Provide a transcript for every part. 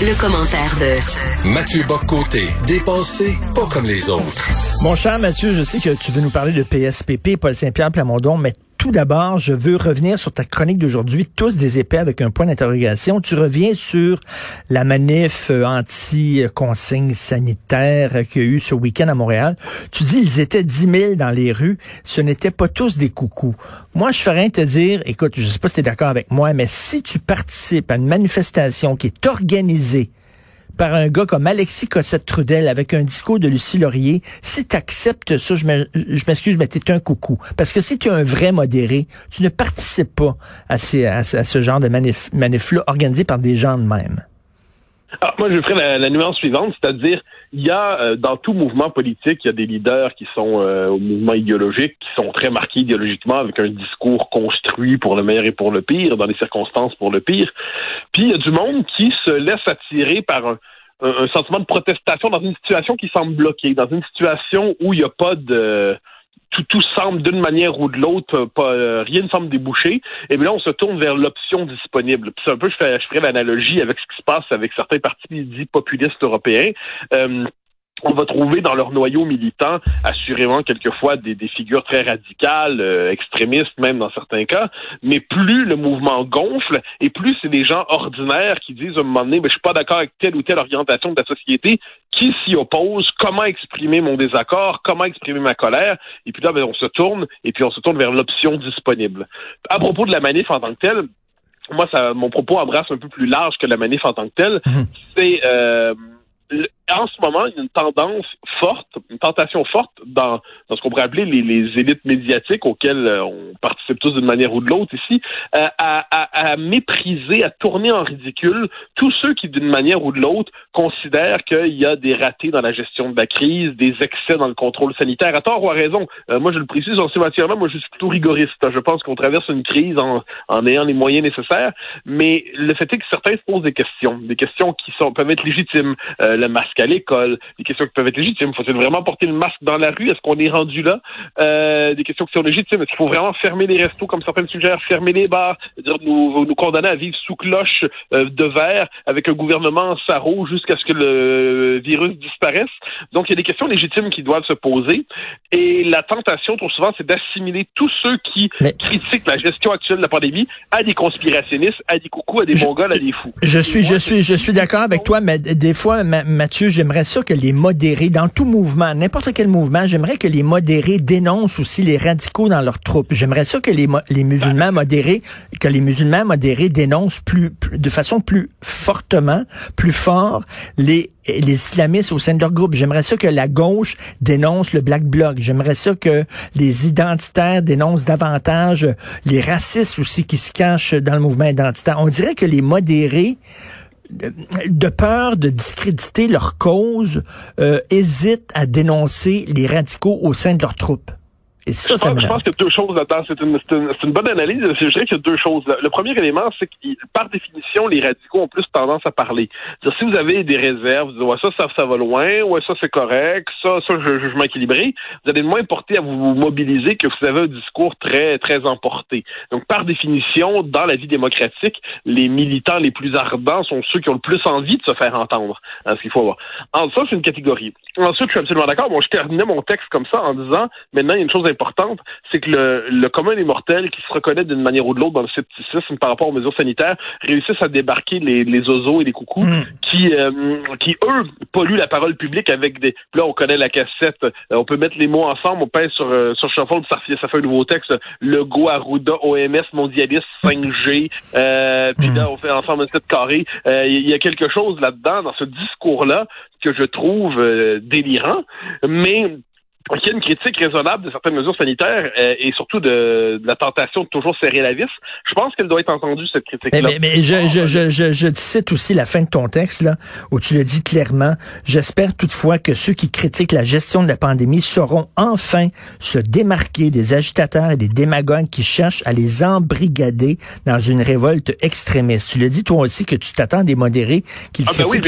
Le, commentaire de Mathieu Boccoté, dépensé pas comme les autres. Mon cher Mathieu, je sais que tu veux nous parler de PSPP, Paul Saint-Pierre Plamondon, mais tout d'abord, je veux revenir sur ta chronique d'aujourd'hui, tous des épais avec un point d'interrogation. Tu reviens sur la manif euh, anti-consigne sanitaire qu'il y a eu ce week-end à Montréal. Tu dis ils étaient 10 000 dans les rues. Ce n'étaient pas tous des coucous. Moi, je ferais te dire, écoute, je sais pas si tu es d'accord avec moi, mais si tu participes à une manifestation qui est organisée par un gars comme Alexis Cossette-Trudel avec un discours de Lucie Laurier, si tu acceptes ça, je m'excuse, mais t'es un coucou. Parce que si tu es un vrai modéré, tu ne participes pas à, ces, à, ce genre de manif, manif-là organisé par des gens de même. Ah, moi, je ferai la, nuance suivante, c'est-à-dire, il y a euh, dans tout mouvement politique, il y a des leaders qui sont euh, au mouvement idéologique, qui sont très marqués idéologiquement, avec un discours construit pour le meilleur et pour le pire, dans les circonstances pour le pire. Puis il y a du monde qui se laisse attirer par un, un, sentiment de protestation dans une situation qui semble bloquée, dans une situation où il n'y a pas de tout, tout semble d'une manière ou de l'autre, pas euh, rien ne semble déboucher. Et bien là, on se tourne vers l'option disponible. C'est un peu, je, fais, je ferai l'analogie avec ce qui se passe avec certains partis dits populistes européens. Euh, on va trouver dans leur noyau militant assurément quelquefois des, des figures très radicales, euh, extrémistes même dans certains cas, mais plus le mouvement gonfle et plus c'est des gens ordinaires qui disent à un moment donné, mais je suis pas d'accord avec telle ou telle orientation de la société, qui s'y oppose, comment exprimer mon désaccord, comment exprimer ma colère, et puis là, ben, on se tourne, et puis on se tourne vers l'option disponible. À propos de la manif en tant que telle, moi, ça, mon propos embrasse un peu plus large que la manif en tant que telle. Mhm. C'est euh, en ce moment, il y a une tendance forte, une tentation forte dans, dans ce qu'on pourrait appeler les, les, élites médiatiques auxquelles euh, on participe tous d'une manière ou de l'autre ici, euh, à, à, à, mépriser, à tourner en ridicule tous ceux qui, d'une manière ou de l'autre, considèrent qu'il y a des ratés dans la gestion de la crise, des excès dans le contrôle sanitaire. À tort ou à raison, euh, moi je le précise en matière-là, moi je suis plutôt rigoriste. Je pense qu'on traverse une crise en, en ayant les moyens nécessaires, mais le fait est que certains se posent des questions, des questions qui sont peuvent être légitimes. le masque à l'école, des questions qui peuvent être légitimes. Faut-il vraiment porter le masque dans la rue? Est-ce qu'on est rendu là? Euh, des questions qui sont légitimes. Est-ce qu'il faut vraiment fermer les restos, comme certains suggèrent, fermer les bars, dire nous, nous condamner à vivre sous cloche euh, de verre avec un gouvernement sarreau jusqu'à ce que le virus disparaisse? Donc, il y a des questions légitimes qui doivent se poser. Et la tentation, trop souvent, c'est d'assimiler tous ceux qui critiquent la gestion actuelle de la pandémie à des conspirationnistes, à des coucous, à des mongols, à des fous. Je suis, je suis, je suis d'accord avec toi, mais des fois, Mathieu, j'aimerais ça que les modérés, dans tout mouvement, n'importe quel mouvement, j'aimerais que les modérés dénoncent aussi les radicaux dans leurs troupes. J'aimerais ça que les, les musulmans modérés, que les musulmans modérés dénoncent plus, de façon plus fortement, plus fort les les islamistes au sein de leur groupe. J'aimerais ça que la gauche dénonce le Black Bloc. J'aimerais ça que les identitaires dénoncent davantage les racistes aussi qui se cachent dans le mouvement identitaire. On dirait que les modérés de peur de discréditer leur cause, euh, hésitent à dénoncer les radicaux au sein de leurs troupes. Et ça, je, pense, je pense qu'il y a deux choses là-dedans. C'est une, une, une, bonne analyse. Je dirais qu'il y a deux choses. Le premier élément, c'est que par définition, les radicaux ont plus tendance à parler. si vous avez des réserves, vous dites, ouais, ça, ça, ça va loin, ouais, ça, c'est correct, ça, ça, je, je, m'équilibrer, vous allez moins porter à vous mobiliser que vous avez un discours très, très emporté. Donc, par définition, dans la vie démocratique, les militants les plus ardents sont ceux qui ont le plus envie de se faire entendre. Hein, ce qu'il faut avoir. En ça, c'est une catégorie. Ensuite, je suis absolument d'accord. Bon, je terminais mon texte comme ça en disant, maintenant, il y a une chose importante, c'est que le, le commun des mortels qui se reconnaît d'une manière ou de l'autre dans le scepticisme par rapport aux mesures sanitaires réussissent à débarquer les, les oiseaux et les coucous hmm. qui, euh, qui, eux, polluent la parole publique avec des... Là, on connaît la cassette, euh, on peut mettre les mots ensemble, on pèse sur, euh, sur ça, ça fait un nouveau texte, le Go, Arruda, OMS, mondialiste, 5G, euh, puis là, on fait ensemble un set carré. Il y a quelque chose là-dedans, dans ce discours-là, que je trouve délirant, mais il y a une critique raisonnable de certaines mesures sanitaires euh, et surtout de, la tentation de toujours serrer la vis. Je pense qu'elle doit être entendue, cette critique-là. Mais, mais, je, je, je, je, je, cite aussi la fin de ton texte, là, où tu le dis clairement. J'espère toutefois que ceux qui critiquent la gestion de la pandémie sauront enfin se démarquer des agitateurs et des démagogues qui cherchent à les embrigader dans une révolte extrémiste. Tu le dis toi aussi que tu t'attends des modérés qui ah, ben oui,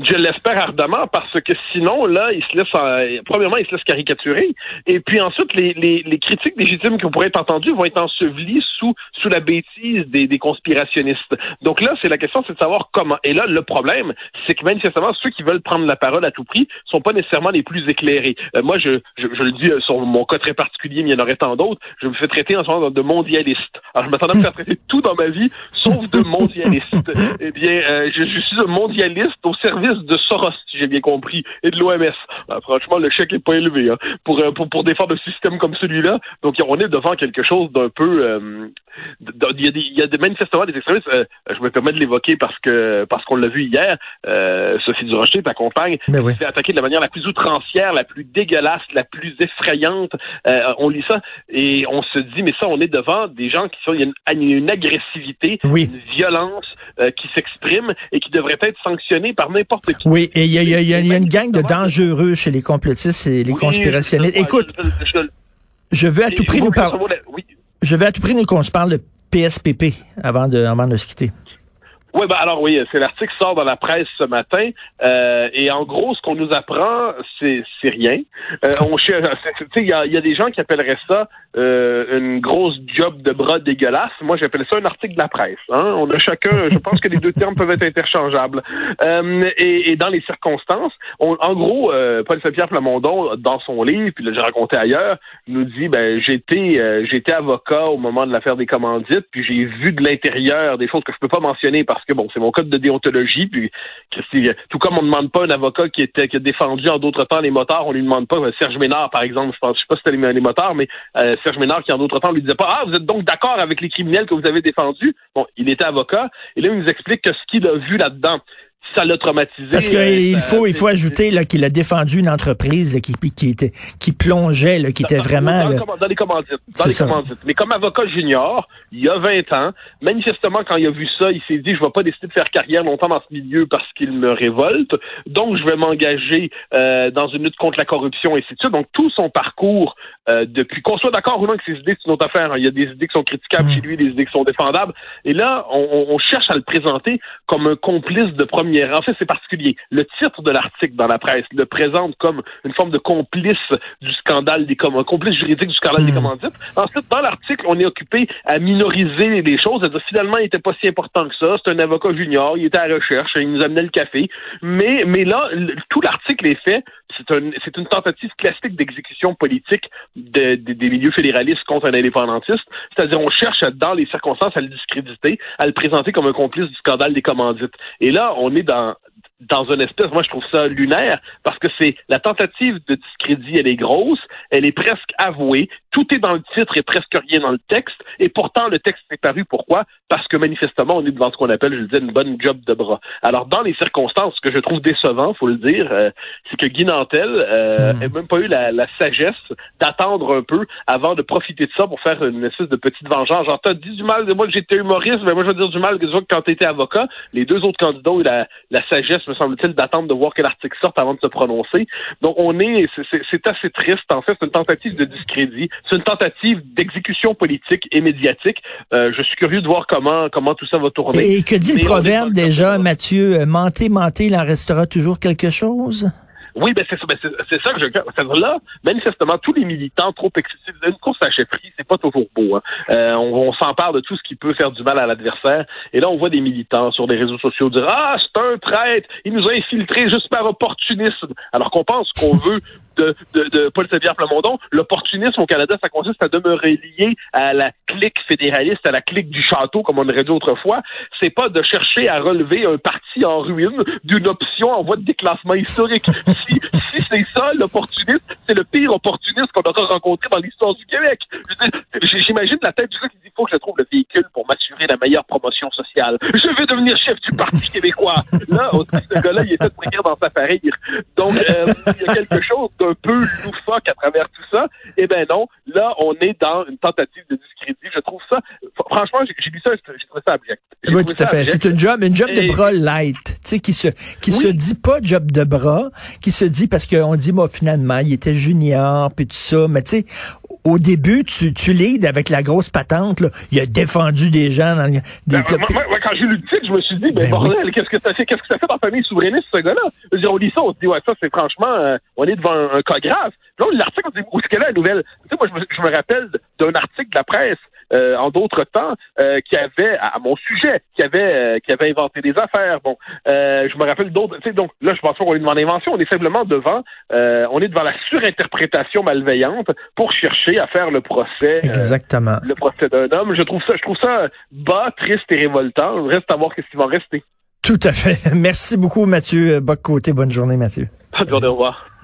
Je l'espère ardemment parce que sinon, là, il se laisse, premièrement, il se laisse caricaturer. Et puis ensuite, les, les, les, critiques légitimes qui pourraient être entendues vont être ensevelies sous, sous la bêtise des, des conspirationnistes. Donc là, c'est la question, c'est de savoir comment. Et là, le problème, c'est que manifestement, ceux qui veulent prendre la parole à tout prix sont pas nécessairement les plus éclairés. Euh, moi, je, je, je, le dis euh, sur mon cas très particulier, mais il y en aurait tant d'autres. Je me fais traiter en ce moment de mondialiste. Alors, je m'attendais à me faire traiter tout dans ma vie, sauf de mondialiste. eh bien, euh, je, je suis un mondialiste au service de Soros, si j'ai bien compris, et de l'OMS. Ah, franchement, le chèque est pas élevé hein, pour, euh, pour, pour défendre un système comme celui-là. Donc, on est devant quelque chose d'un peu... Euh, il y, a des, il y a des manifestement des extrémistes. Euh, je me permets de l'évoquer parce que parce qu'on l'a vu hier. Sophie Durocher, ta compagne, oui. s'est attaquée de la manière la plus outrancière, la plus dégueulasse, la plus effrayante. on lit ça et on se dit, mais ça, on est devant des gens qui sont... Il y a une, une agressivité, une violence qui s'exprime et qui devrait être sanctionnée par n'importe oui, et il y a, une gang de dangereux chez les complotistes et les conspirationnistes. Écoute, je, veux à tout prix nous parler. Je veux à tout prix nous qu'on se parle de PSPP avant de, avant de se quitter. Oui, ben alors oui, c'est l'article sort dans la presse ce matin euh, et en gros, ce qu'on nous apprend, c'est c'est rien. Euh, on il y a, y a des gens qui appelleraient ça euh, une grosse job de bras dégueulasse. Moi, j'appelle ça un article de la presse. Hein? On a chacun, je pense que les deux termes peuvent être interchangeables. Euh, et, dans les circonstances, on, en gros, euh, Paul Saint-Pierre Plamondon, dans son livre, puis j'ai raconté ailleurs, nous dit ben j'étais j'étais avocat au moment de l'affaire des commandites, puis j'ai vu de l'intérieur des choses que je peux pas mentionner parce que bon, c'est mon code de déontologie. Puis tout comme on ne demande pas un avocat qui était a défendu en d'autres temps les motards, on lui demande pas Serge Ménard, par exemple, je pense, sais pas si c'était les, les motards, mais Ménard qui en d'autres temps lui disait pas Ah, vous êtes donc d'accord avec les criminels que vous avez défendus. Bon, il était avocat, et là, il nous explique que ce qu'il a vu là-dedans, ça l'a traumatisé. Parce qu'il euh, faut, il faut ajouter qu'il a défendu une entreprise qui, qui, était, qui plongeait, là, qui était vraiment... Dans, dans les commandites. Dans les commandites. Mais comme avocat junior, il y a 20 ans, manifestement, quand il a vu ça, il s'est dit, je vais pas décider de faire carrière longtemps dans ce milieu parce qu'il me révolte, donc je vais m'engager euh, dans une lutte contre la corruption, et c'est ça. Donc tout son parcours, euh, depuis qu'on soit d'accord ou non avec ses idées, c'est une autre affaire. Hein. Il y a des idées qui sont critiquables mm. chez lui, des idées qui sont défendables. Et là, on, on cherche à le présenter comme un complice de premier en fait, c'est particulier. Le titre de l'article dans la presse le présente comme une forme de complice du scandale des commandites, complice juridique du scandale des hmm. commandites. Ensuite, dans l'article, on est occupé à minoriser les choses, à dire finalement, il n'était pas si important que ça. C'est un avocat junior, il était à la recherche, il nous amenait le café. Mais, mais là, tout l'article est fait c'est un, une tentative classique d'exécution politique de, des milieux fédéralistes contre un indépendantiste. C'est-à-dire, on cherche dans les circonstances à le discréditer, à le présenter comme un complice du scandale des commandites. Et là, on est dans, dans une espèce, moi je trouve ça lunaire, parce que c'est la tentative de discrédit, elle est grosse, elle est presque avouée, tout est dans le titre et presque rien dans le texte, et pourtant le texte est paru. Pourquoi? Parce que manifestement, on est devant ce qu'on appelle, je le disais, une bonne job de bras. Alors dans les circonstances, ce que je trouve décevant, faut le dire, euh, c'est que Guy Nantel euh, hmm. même pas eu la, sagesse d'attendre un peu avant de profiter de ça pour faire une espèce de petite vengeance. Genre, t'as dit du mal de moi que j'étais humoriste, mais moi je veux dire du mal que quand t'étais avocat. Les deux autres candidats ont eu la, la sagesse me semble-t-il, d'attendre de voir que l'article sorte avant de se prononcer. Donc, on est, c'est assez triste. En fait, c'est une tentative de discrédit. C'est une tentative d'exécution politique et médiatique. Euh, je suis curieux de voir comment, comment tout ça va tourner. Et que dit le proverbe déjà, Mathieu? Mentez, mentez, il en restera toujours quelque chose? Oui, ben c'est ça, ben c'est ça que je là, manifestement, tous les militants trop excessifs, une course à chefferie, c'est pas toujours beau. Hein. Euh, on, s'empare de tout ce qui peut faire du mal à l'adversaire. Et là, on voit des militants sur les réseaux sociaux dire Ah, c'est un traître, il nous a infiltrés juste par opportunisme. Alors qu'on pense qu'on veut de, de, de Paul Savière Plamondon, l'opportunisme au Canada, ça consiste à demeurer lié à la clique fédéraliste, à la clique du château, comme on aurait dit autrefois. C'est pas de chercher à relever un parti en ruine d'une option en voie de déclassement historique. si, si c'est ça, l'opportunisme, c'est le pire opportuniste qu'on aura rencontré dans l'histoire du Québec. J'imagine la tête du gars qui dit, faut que je trouve le véhicule pour m'assurer la meilleure promotion sociale. Je vais devenir chef du Parti québécois. Là, au ce gars-là, il était de dans sa farine. Donc, euh, il y a quelque chose un peu loufoque à travers tout ça. Eh ben non, là, on est dans une tentative de discrédit. Je trouve ça, franchement, j'ai lu ça, j'ai trouvé ça abject. Oui, tout à fait. C'est une job, une job de bras light, tu sais, qui se, qui se dit pas job de bras, qui se dit parce qu'on dit, moi, finalement, il était junior, puis tout ça, mais tu sais, au, début, tu, tu leads avec la grosse patente. Là. Il a défendu des gens dans des ben, moi, quand j'ai lu le titre, je me suis dit, ben, ben bordel, qu'est-ce que ça fait, qu'est-ce que ça fait dans la famille souverainiste, ce gars-là? on lit ça, on se dit, ouais, ça, c'est franchement, euh, on est devant un, cas grave. Là, l'article, on dit, où est-ce qu'elle est la nouvelle? Tu sais, moi, je me, je me rappelle d'un article de la presse euh, en d'autres temps, euh, qui avait, à mon sujet, qui avait, euh, qui avait inventé des affaires. Bon, je me rappelle d'autres. Donc là, je pense pas qu'on est devant l'invention. On est simplement devant, on est devant la surinterprétation malveillante pour chercher à faire le procès. Exactement. le procès d'un homme. Je trouve ça, je trouve ça bas, triste et révoltant. Reste à voir ce qui va rester. Tout à fait. Merci beaucoup, Mathieu Boc-Côté. Bonne journée, Mathieu. Bonne journée, au revoir.